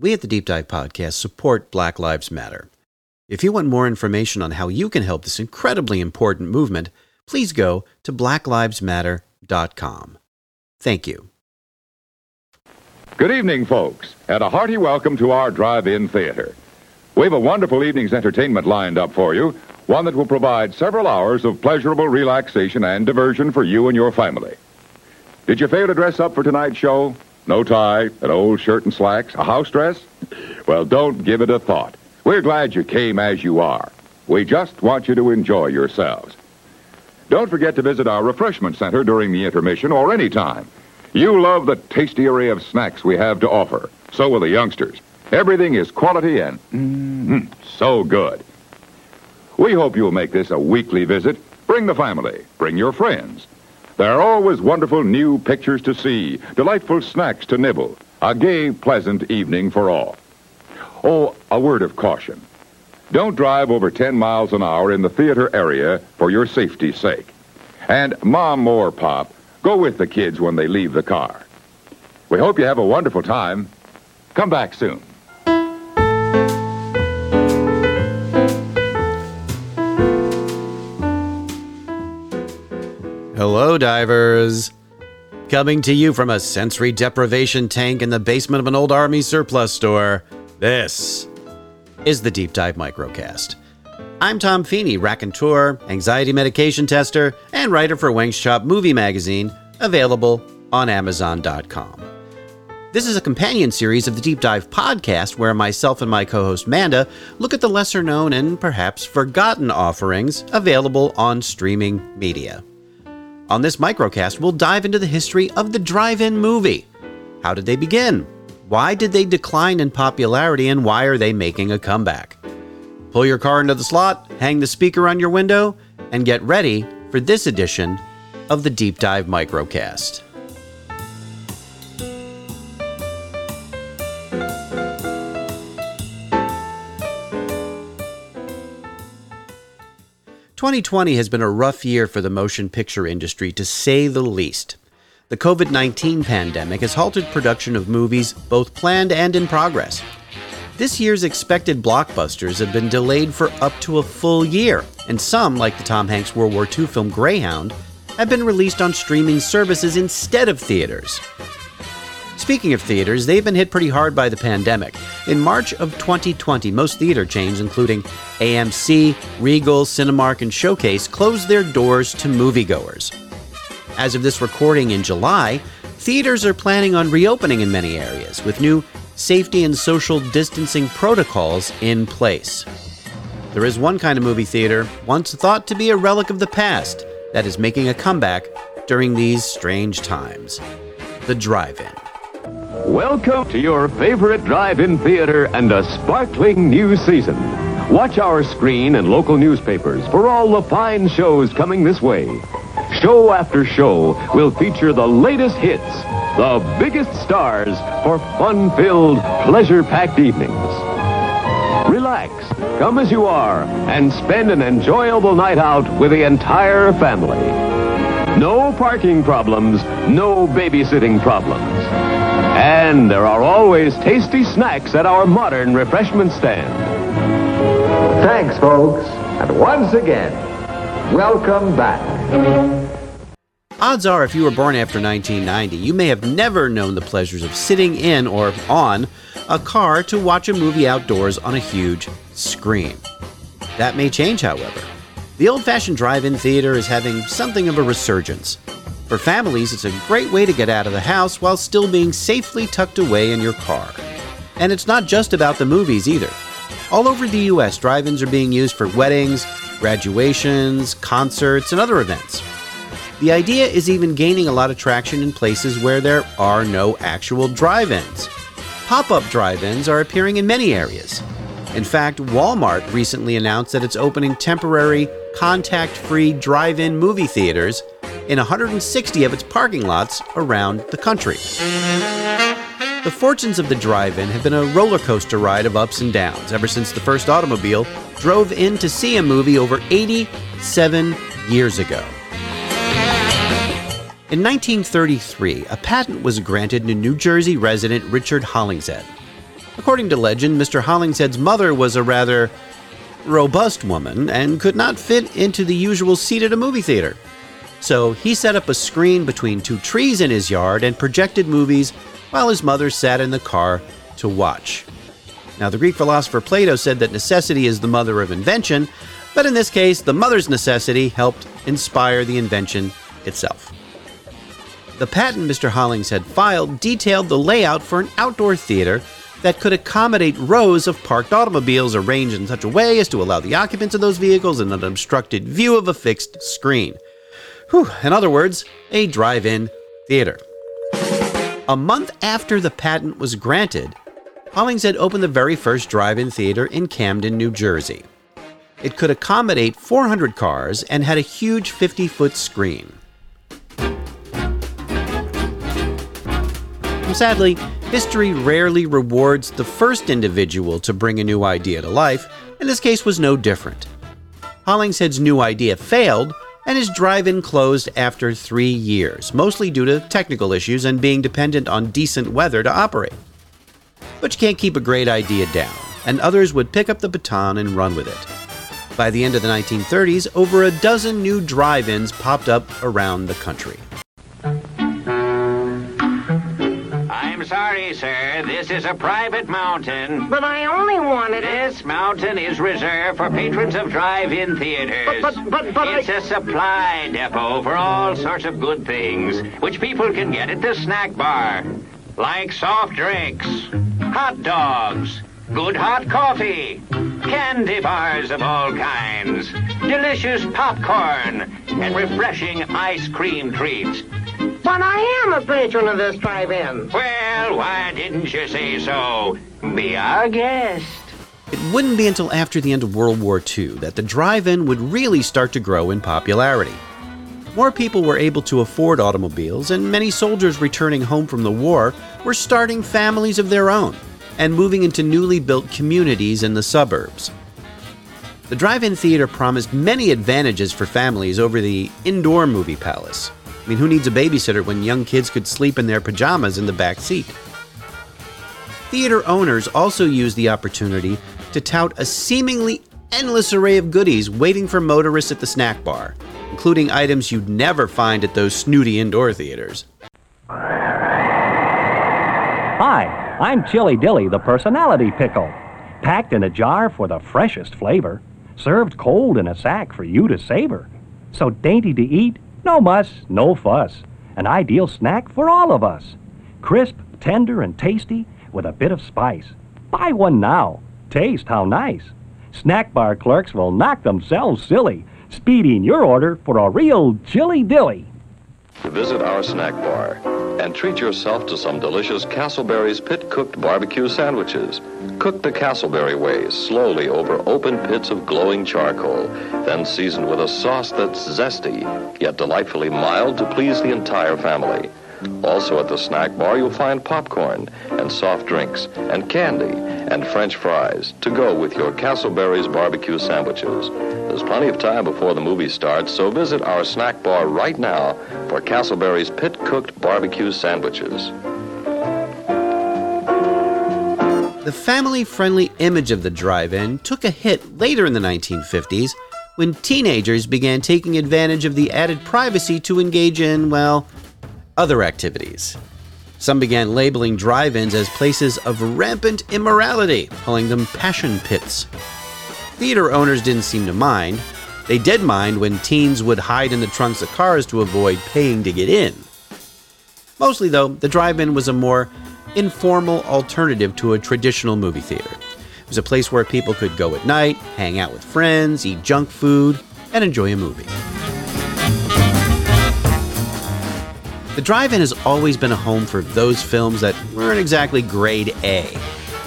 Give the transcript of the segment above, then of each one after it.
we at the Deep Dive Podcast support Black Lives Matter. If you want more information on how you can help this incredibly important movement, please go to blacklivesmatter.com. Thank you. Good evening, folks, and a hearty welcome to our drive-in theater. We have a wonderful evening's entertainment lined up for you, one that will provide several hours of pleasurable relaxation and diversion for you and your family. Did you fail to dress up for tonight's show? No tie, an old shirt and slacks, a house dress? Well, don't give it a thought. We're glad you came as you are. We just want you to enjoy yourselves. Don't forget to visit our refreshment center during the intermission or any time. You love the tasty array of snacks we have to offer. So will the youngsters. Everything is quality and mm, so good. We hope you'll make this a weekly visit. Bring the family. Bring your friends. There are always wonderful new pictures to see, delightful snacks to nibble, a gay, pleasant evening for all. Oh, a word of caution. Don't drive over 10 miles an hour in the theater area for your safety's sake. And Mom or Pop, go with the kids when they leave the car. We hope you have a wonderful time. Come back soon. Hello, divers. Coming to you from a sensory deprivation tank in the basement of an old Army surplus store, this is the Deep Dive Microcast. I'm Tom Feeney, raconteur, anxiety medication tester, and writer for Wang's Chop Movie Magazine, available on Amazon.com. This is a companion series of the Deep Dive podcast where myself and my co host Manda look at the lesser known and perhaps forgotten offerings available on streaming media. On this microcast, we'll dive into the history of the drive in movie. How did they begin? Why did they decline in popularity and why are they making a comeback? Pull your car into the slot, hang the speaker on your window, and get ready for this edition of the Deep Dive Microcast. Twenty twenty has been a rough year for the motion picture industry, to say the least. The COVID 19 pandemic has halted production of movies, both planned and in progress. This year's expected blockbusters have been delayed for up to a full year, and some, like the Tom Hanks World War II film Greyhound, have been released on streaming services instead of theaters. Speaking of theaters, they've been hit pretty hard by the pandemic. In March of 2020, most theater chains, including AMC, Regal, Cinemark, and Showcase, closed their doors to moviegoers. As of this recording in July, theaters are planning on reopening in many areas with new safety and social distancing protocols in place. There is one kind of movie theater, once thought to be a relic of the past, that is making a comeback during these strange times the drive in. Welcome to your favorite drive-in theater and a sparkling new season. Watch our screen and local newspapers for all the fine shows coming this way. Show after show will feature the latest hits, the biggest stars for fun-filled, pleasure-packed evenings. Relax, come as you are, and spend an enjoyable night out with the entire family. No parking problems, no babysitting problems. And there are always tasty snacks at our modern refreshment stand. Thanks, folks. And once again, welcome back. Odds are, if you were born after 1990, you may have never known the pleasures of sitting in or on a car to watch a movie outdoors on a huge screen. That may change, however. The old fashioned drive in theater is having something of a resurgence. For families, it's a great way to get out of the house while still being safely tucked away in your car. And it's not just about the movies either. All over the US, drive ins are being used for weddings, graduations, concerts, and other events. The idea is even gaining a lot of traction in places where there are no actual drive ins. Pop up drive ins are appearing in many areas. In fact, Walmart recently announced that it's opening temporary, contact free drive in movie theaters in 160 of its parking lots around the country. The fortunes of the drive in have been a roller coaster ride of ups and downs ever since the first automobile drove in to see a movie over 87 years ago. In 1933, a patent was granted to New Jersey resident Richard Hollingshead. According to legend, Mr. Hollingshead's mother was a rather robust woman and could not fit into the usual seat at a movie theater. So he set up a screen between two trees in his yard and projected movies while his mother sat in the car to watch. Now, the Greek philosopher Plato said that necessity is the mother of invention, but in this case, the mother's necessity helped inspire the invention itself. The patent Mr. Hollingshead filed detailed the layout for an outdoor theater that could accommodate rows of parked automobiles arranged in such a way as to allow the occupants of those vehicles an unobstructed view of a fixed screen. Whew, in other words, a drive in theater. A month after the patent was granted, Hollingshead opened the very first drive in theater in Camden, New Jersey. It could accommodate 400 cars and had a huge 50 foot screen. Sadly, history rarely rewards the first individual to bring a new idea to life, and this case was no different. Hollingshead's new idea failed, and his drive in closed after three years, mostly due to technical issues and being dependent on decent weather to operate. But you can't keep a great idea down, and others would pick up the baton and run with it. By the end of the 1930s, over a dozen new drive ins popped up around the country. Sorry, sir. This is a private mountain. But I only wanted it. This mountain is reserved for patrons of drive-in theaters. But, but, but, but It's I... a supply depot for all sorts of good things, which people can get at the snack bar. Like soft drinks, hot dogs, good hot coffee, candy bars of all kinds, delicious popcorn, and refreshing ice cream treats. But I am a patron of this drive-in. Well, why didn't you say so? Be our guest. It wouldn't be until after the end of World War II that the drive in would really start to grow in popularity. More people were able to afford automobiles, and many soldiers returning home from the war were starting families of their own and moving into newly built communities in the suburbs. The drive in theater promised many advantages for families over the indoor movie palace. I mean, who needs a babysitter when young kids could sleep in their pajamas in the back seat? Theater owners also used the opportunity to tout a seemingly endless array of goodies waiting for motorists at the snack bar, including items you'd never find at those snooty indoor theaters. Hi, I'm Chilly Dilly, the personality pickle. Packed in a jar for the freshest flavor, served cold in a sack for you to savor. So dainty to eat, no muss, no fuss. An ideal snack for all of us. Crisp, tender, and tasty with a bit of spice. Buy one now. Taste how nice. Snack bar clerks will knock themselves silly, speeding your order for a real chilly dilly. Visit our snack bar and treat yourself to some delicious Castleberry's pit cooked barbecue sandwiches. Cook the Castleberry way, slowly over open pits of glowing charcoal, then seasoned with a sauce that's zesty, yet delightfully mild to please the entire family. Also at the snack bar, you'll find popcorn and soft drinks and candy and French fries to go with your Castleberry's barbecue sandwiches. There's plenty of time before the movie starts, so visit our snack bar right now for Castleberry's pit cooked barbecue sandwiches. The family friendly image of the drive in took a hit later in the 1950s when teenagers began taking advantage of the added privacy to engage in, well, other activities. Some began labeling drive ins as places of rampant immorality, calling them passion pits. Theater owners didn't seem to mind. They did mind when teens would hide in the trunks of cars to avoid paying to get in. Mostly, though, the drive in was a more informal alternative to a traditional movie theater. It was a place where people could go at night, hang out with friends, eat junk food, and enjoy a movie. The drive in has always been a home for those films that weren't exactly grade A.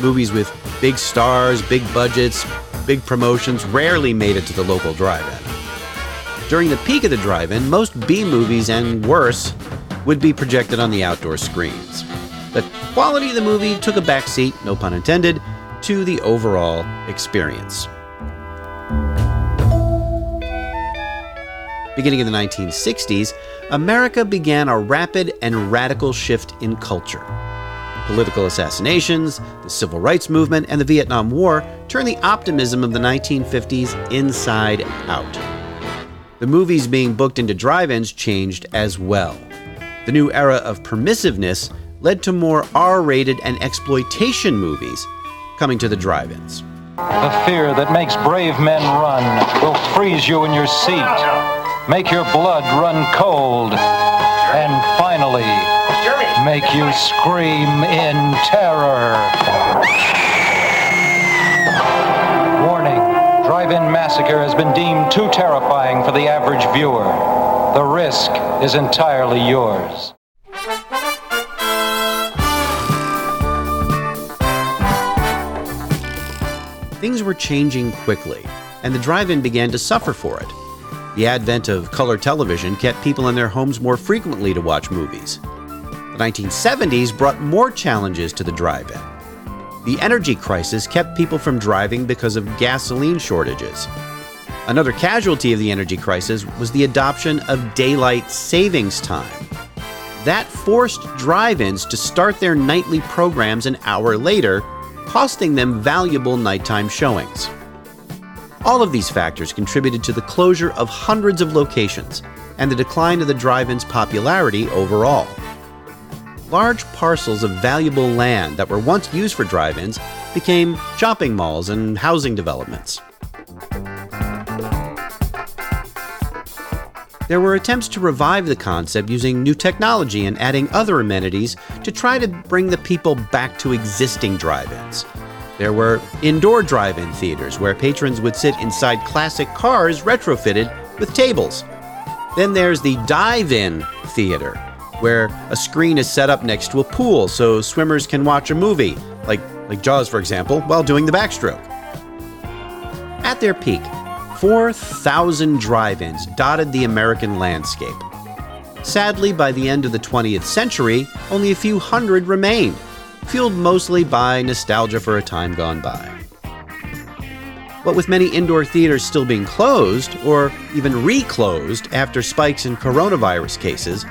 Movies with big stars, big budgets, big promotions rarely made it to the local drive in. During the peak of the drive in, most B movies and worse would be projected on the outdoor screens. The quality of the movie took a backseat, no pun intended, to the overall experience. Beginning in the 1960s, America began a rapid and radical shift in culture. Political assassinations, the civil rights movement, and the Vietnam War turned the optimism of the 1950s inside out. The movies being booked into drive ins changed as well. The new era of permissiveness led to more R rated and exploitation movies coming to the drive ins. The fear that makes brave men run will freeze you in your seat, make your blood run cold, and finally make you scream in terror. Warning Drive In Massacre has been deemed too terrifying for the average viewer. The risk is entirely yours. Things were changing quickly, and the drive in began to suffer for it. The advent of color television kept people in their homes more frequently to watch movies. The 1970s brought more challenges to the drive in. The energy crisis kept people from driving because of gasoline shortages. Another casualty of the energy crisis was the adoption of daylight savings time. That forced drive ins to start their nightly programs an hour later, costing them valuable nighttime showings. All of these factors contributed to the closure of hundreds of locations and the decline of the drive in's popularity overall. Large parcels of valuable land that were once used for drive ins became shopping malls and housing developments. There were attempts to revive the concept using new technology and adding other amenities to try to bring the people back to existing drive ins. There were indoor drive in theaters where patrons would sit inside classic cars retrofitted with tables. Then there's the dive in theater, where a screen is set up next to a pool so swimmers can watch a movie, like, like Jaws, for example, while doing the backstroke. At their peak, 4,000 drive ins dotted the American landscape. Sadly, by the end of the 20th century, only a few hundred remained, fueled mostly by nostalgia for a time gone by. But with many indoor theaters still being closed, or even reclosed after spikes in coronavirus cases,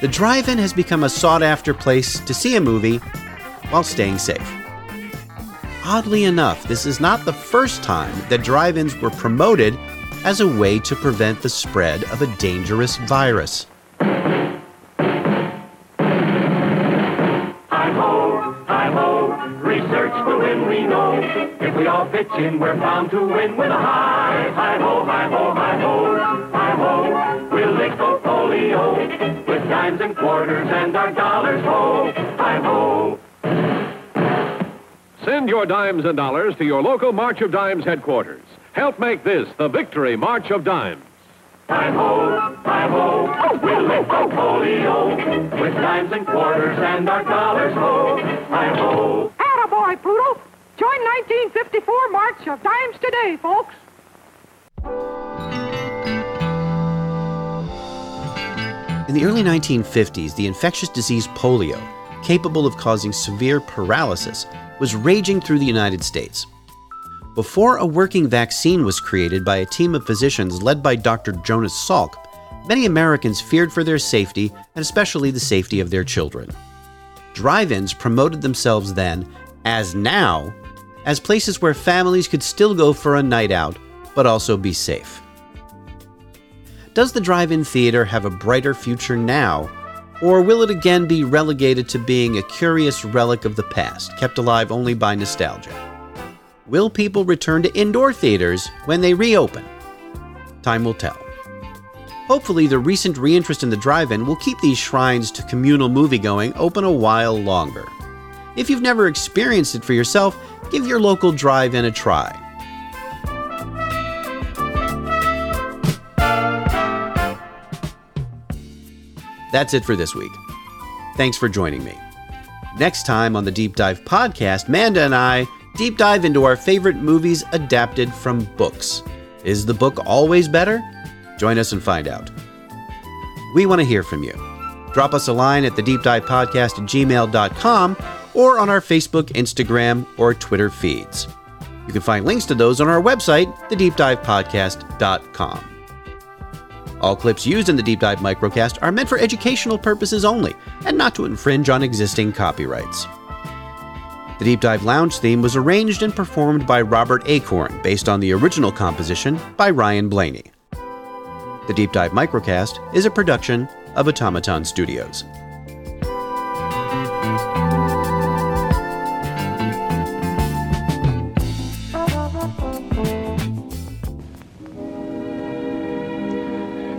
the drive in has become a sought after place to see a movie while staying safe. Oddly enough, this is not the first time that drive ins were promoted as a way to prevent the spread of a dangerous virus. Will we know. If we all pitch in, we're bound to win with a hi, hi ho, hi ho, hi ho, hi ho. We'll lick the polio with dimes and quarters and our dollars ho, hi ho. Send your dimes and dollars to your local March of Dimes headquarters. Help make this the Victory March of Dimes. Hi ho, hi ho, we'll lick the polio with dimes and quarters and our dollars ho, hi ho. Attaboy, Poodle. Join 1954 March of Dimes today, folks. In the early 1950s, the infectious disease polio, capable of causing severe paralysis, was raging through the United States. Before a working vaccine was created by a team of physicians led by Dr. Jonas Salk, many Americans feared for their safety and especially the safety of their children. Drive ins promoted themselves then, as now, as places where families could still go for a night out, but also be safe. Does the drive in theater have a brighter future now, or will it again be relegated to being a curious relic of the past, kept alive only by nostalgia? Will people return to indoor theaters when they reopen? Time will tell. Hopefully, the recent reinterest in the drive in will keep these shrines to communal moviegoing open a while longer. If you've never experienced it for yourself, give your local drive in a try. That's it for this week. Thanks for joining me. Next time on the Deep Dive podcast, Manda and I deep dive into our favorite movies adapted from books. Is the book always better? Join us and find out. We want to hear from you. Drop us a line at the Deep Dive Podcast at gmail.com or on our Facebook, Instagram, or Twitter feeds. You can find links to those on our website, thedeepdivepodcast.com. All clips used in the Deep Dive Microcast are meant for educational purposes only and not to infringe on existing copyrights. The Deep Dive Lounge theme was arranged and performed by Robert Acorn, based on the original composition by Ryan Blaney. The Deep Dive Microcast is a production of Automaton Studios.